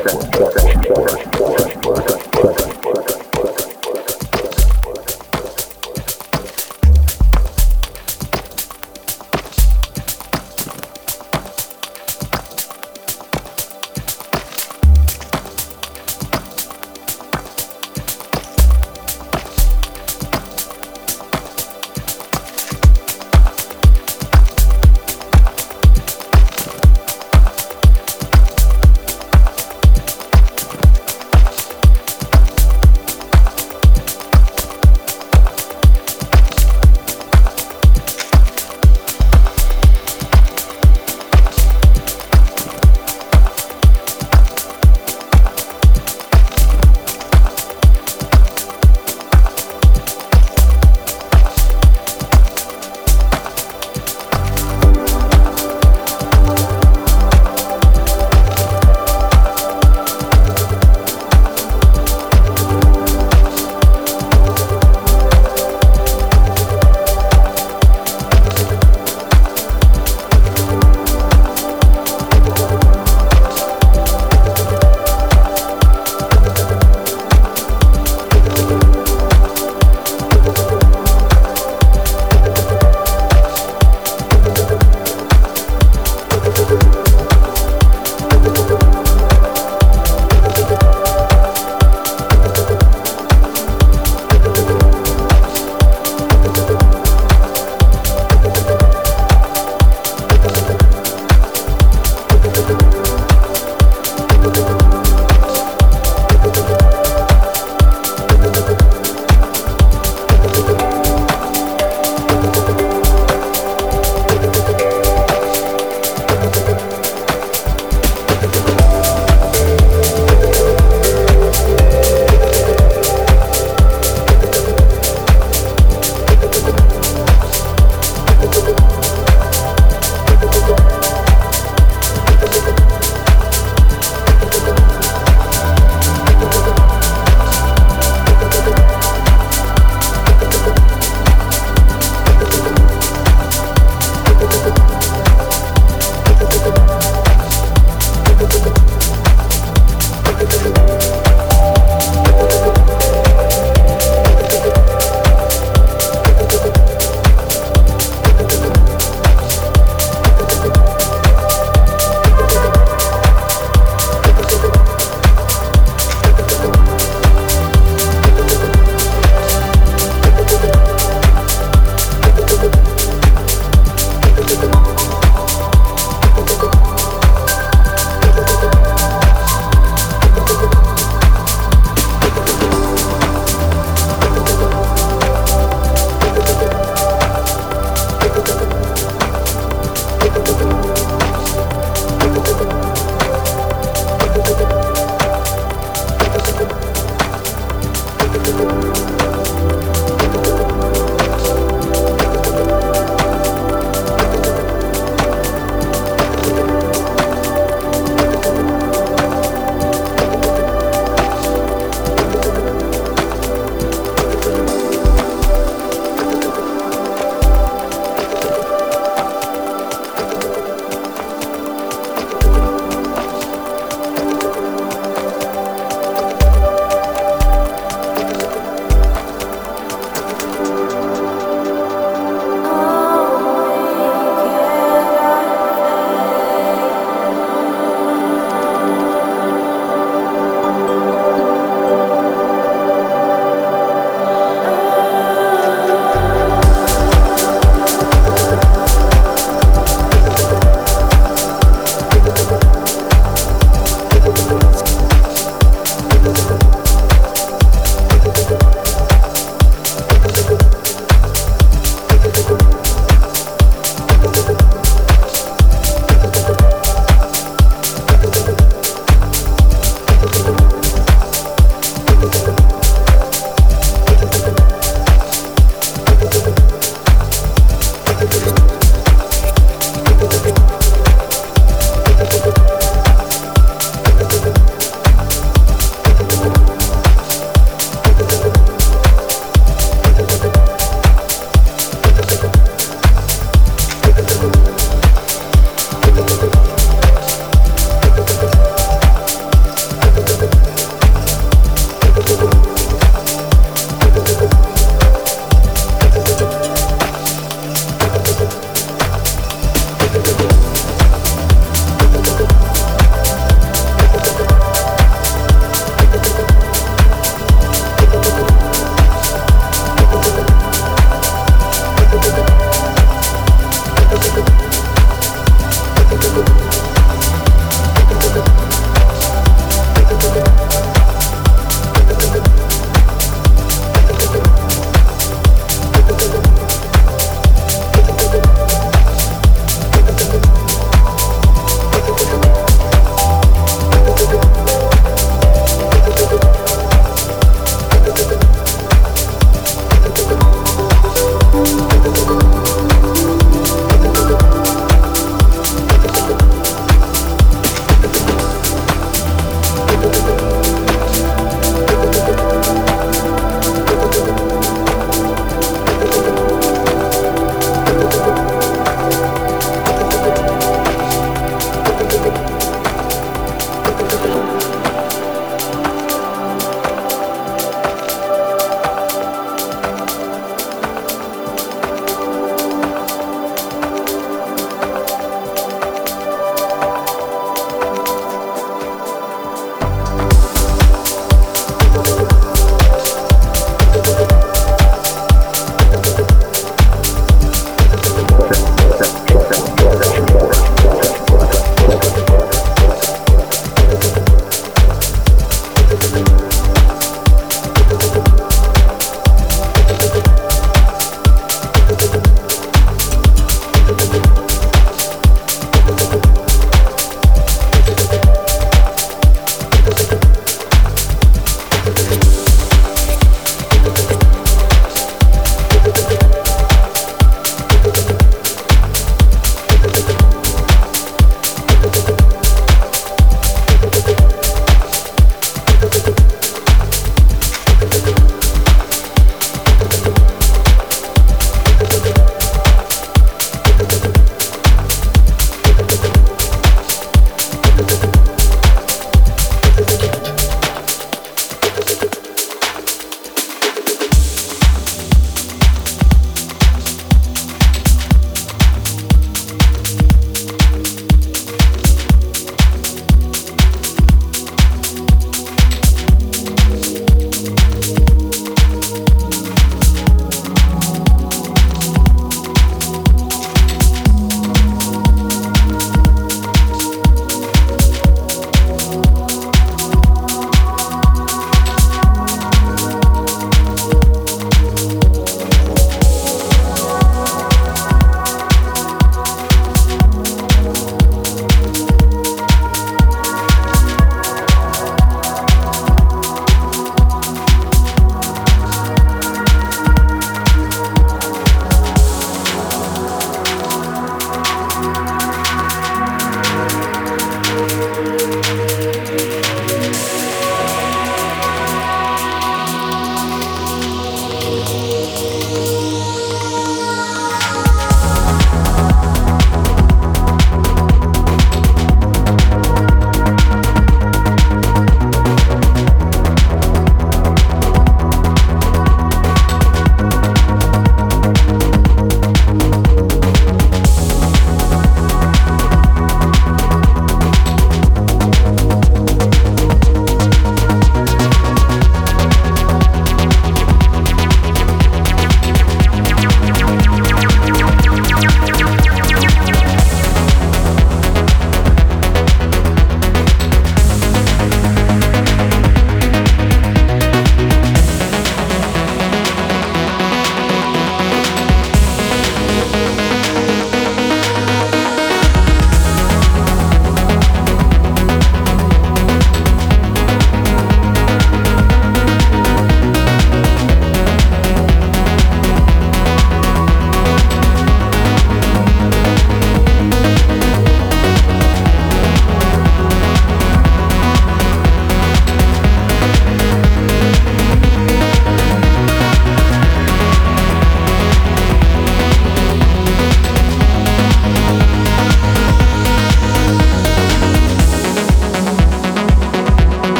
check one, check one, check one.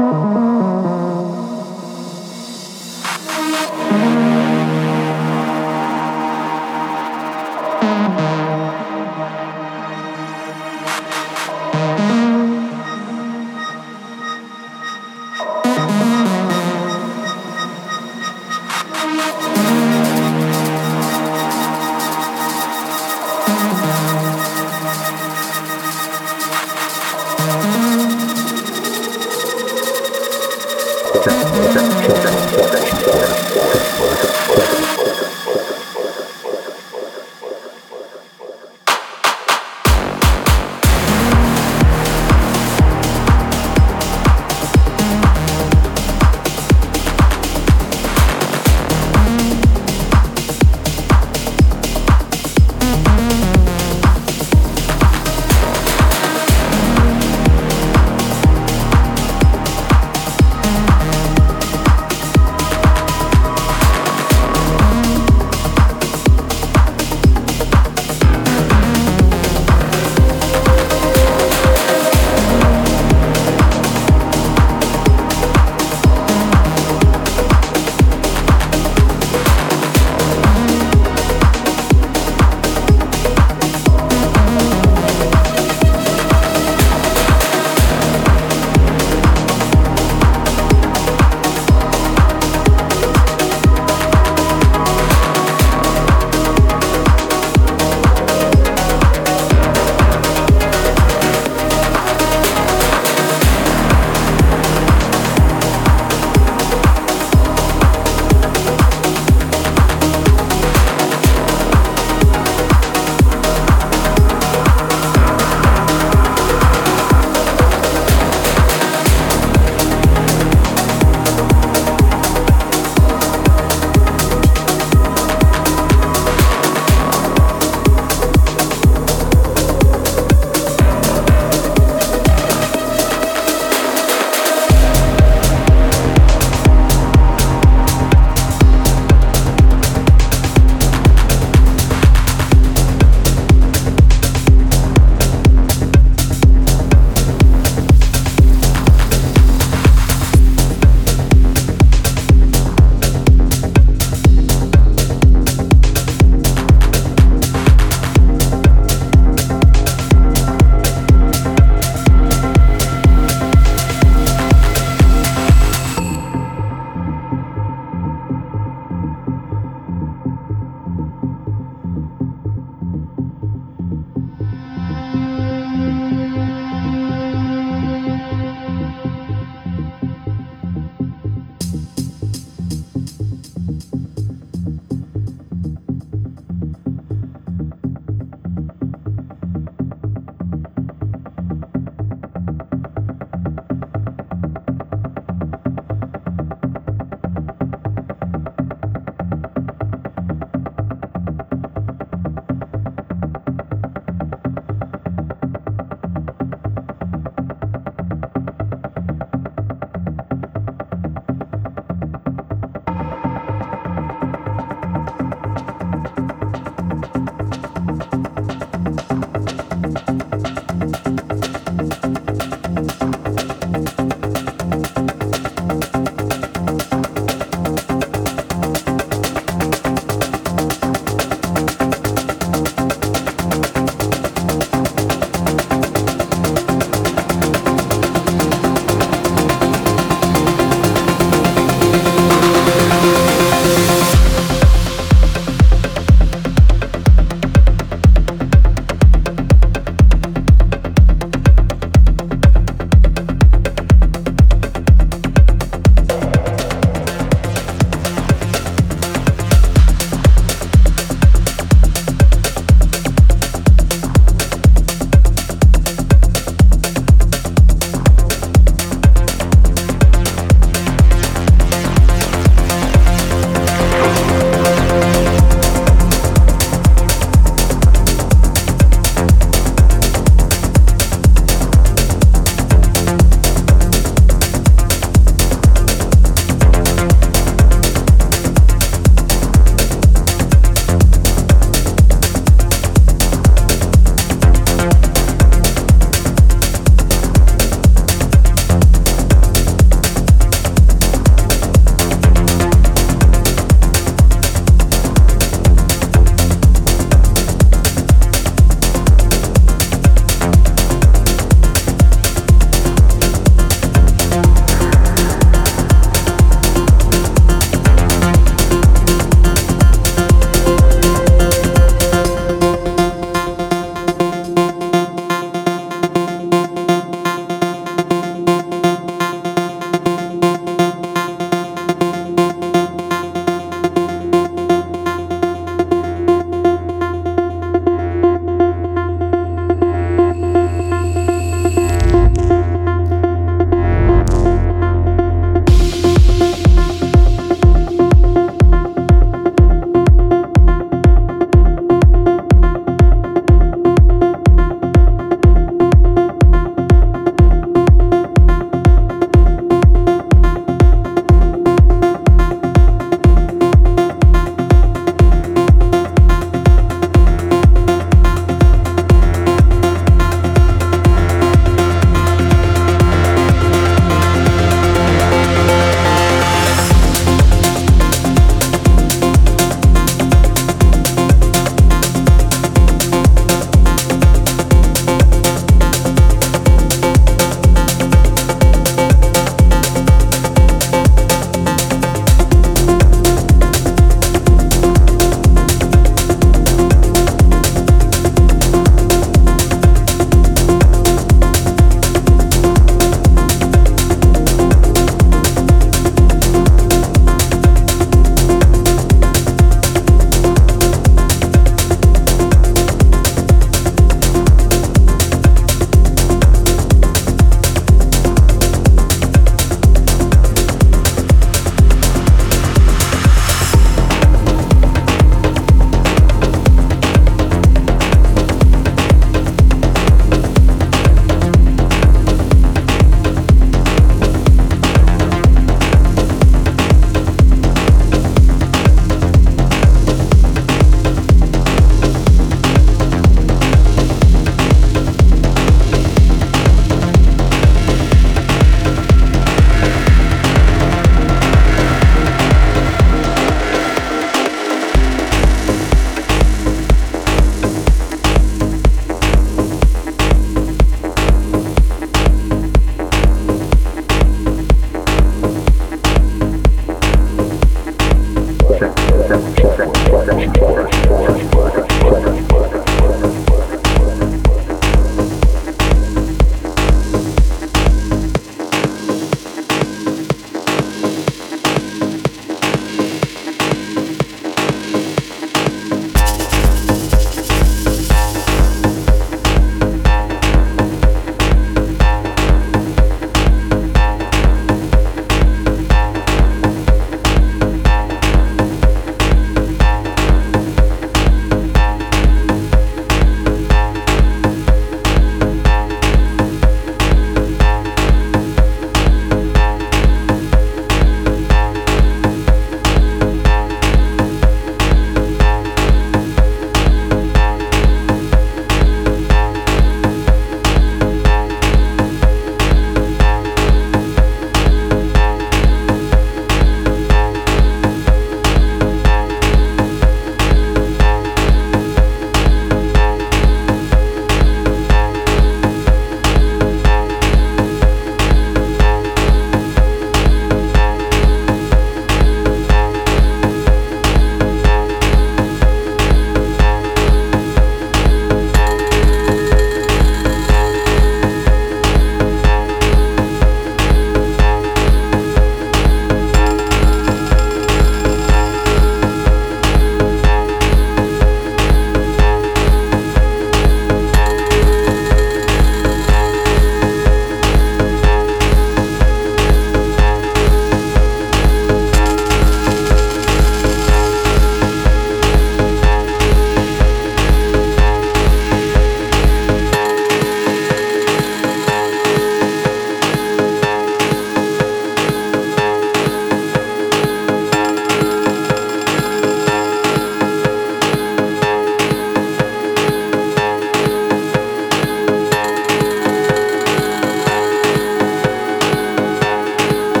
Mm-hmm.